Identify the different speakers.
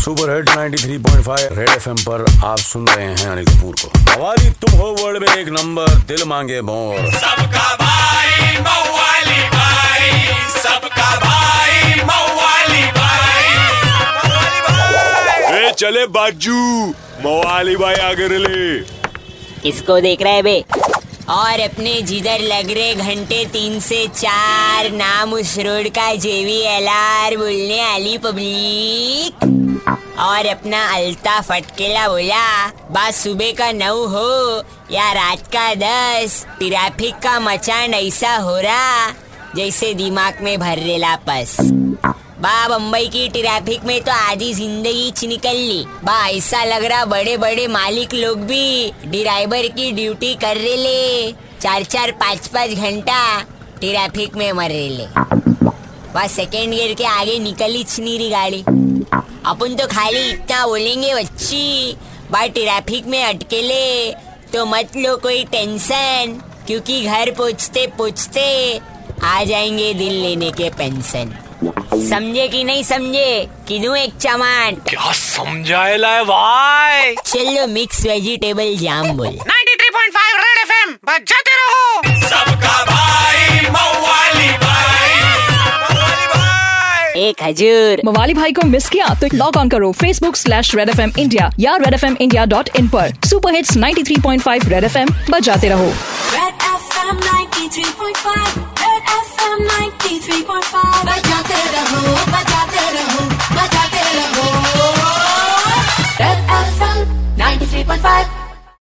Speaker 1: Super hit 93.5 red FM पर आप सुन रहे हैं अनिल कपूर को। हवाली तुम हो वर्ल्ड में एक नंबर दिल मांगे मोर।
Speaker 2: सबका भाई मवाली भाई। सबका भाई मवाली भाई। मवाली भाई
Speaker 3: ए चले बाजू। मवाली भाई आगे ले
Speaker 4: किसको देख रहे है बे? और अपने जिधर लग रहे घंटे तीन से चार नाम उस रोड का जेवी एल आर बोलने आली पब्लिक। और अपना अलता फटकेला बोला बात सुबह का नौ हो या रात का दस ट्रैफ़िक का मचान ऐसा हो रहा, जैसे दिमाग में भर रेला पस बा बम्बई की ट्रैफ़िक में तो आधी ज़िंदगी निकल ली बा, ऐसा लग रहा बड़े बड़े मालिक लोग भी ड्राइवर की ड्यूटी कर रहे ले चार चार पाँच पाँच घंटा ट्रैफ़िक में मर रहे ले बा सेकेंड गियर के आगे निकली नहीं रही गाड़ी। अपन तो खाली इतना बोलेंगे, बच्ची। बा ट्रैफ़िक में अटकेले तो मत लो कोई टेंशन क्योंकि घर पहुँचते पहुँचते आ जाएँगे दिल लेने के पेंशन समझे कि नहीं समझे? किदू एक चमाट?
Speaker 3: क्या समझाएला है भाई?
Speaker 4: चलो मिक्स वेजिटेबल जाम बोल।
Speaker 5: 93.5 रेड एफएम बजाते रहो।
Speaker 2: सबका भाई मवाली भाई। मवाली भाई।
Speaker 4: एक हजूर।
Speaker 6: मवाली भाई को मिस किया तो लॉग ऑन करो Facebook slash Red F M India या Red F M India dot in पर। Super hits 93.5 Red F M
Speaker 7: बजाते रहो। Red FM 93.5